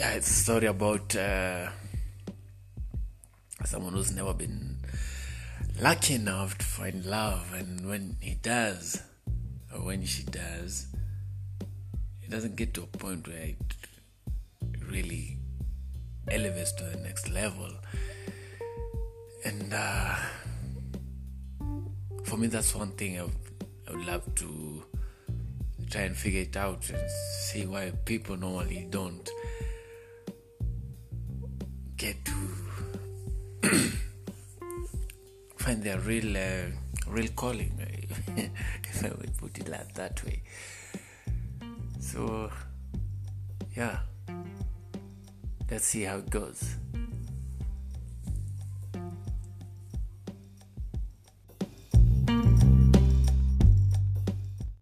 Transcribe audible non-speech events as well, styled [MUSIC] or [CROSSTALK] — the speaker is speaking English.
yeah, it's a story about uh, someone who's never been lucky enough to find love, and when he does, or when she does, it doesn't get to a point where it really elevates to the next level. And uh, for me, that's one thing I would, I would love to try and figure it out and see why people normally don't get to [CLEARS THROAT] find their real uh, real calling [LAUGHS] if I would put it like that way. So yeah. Let's see how it goes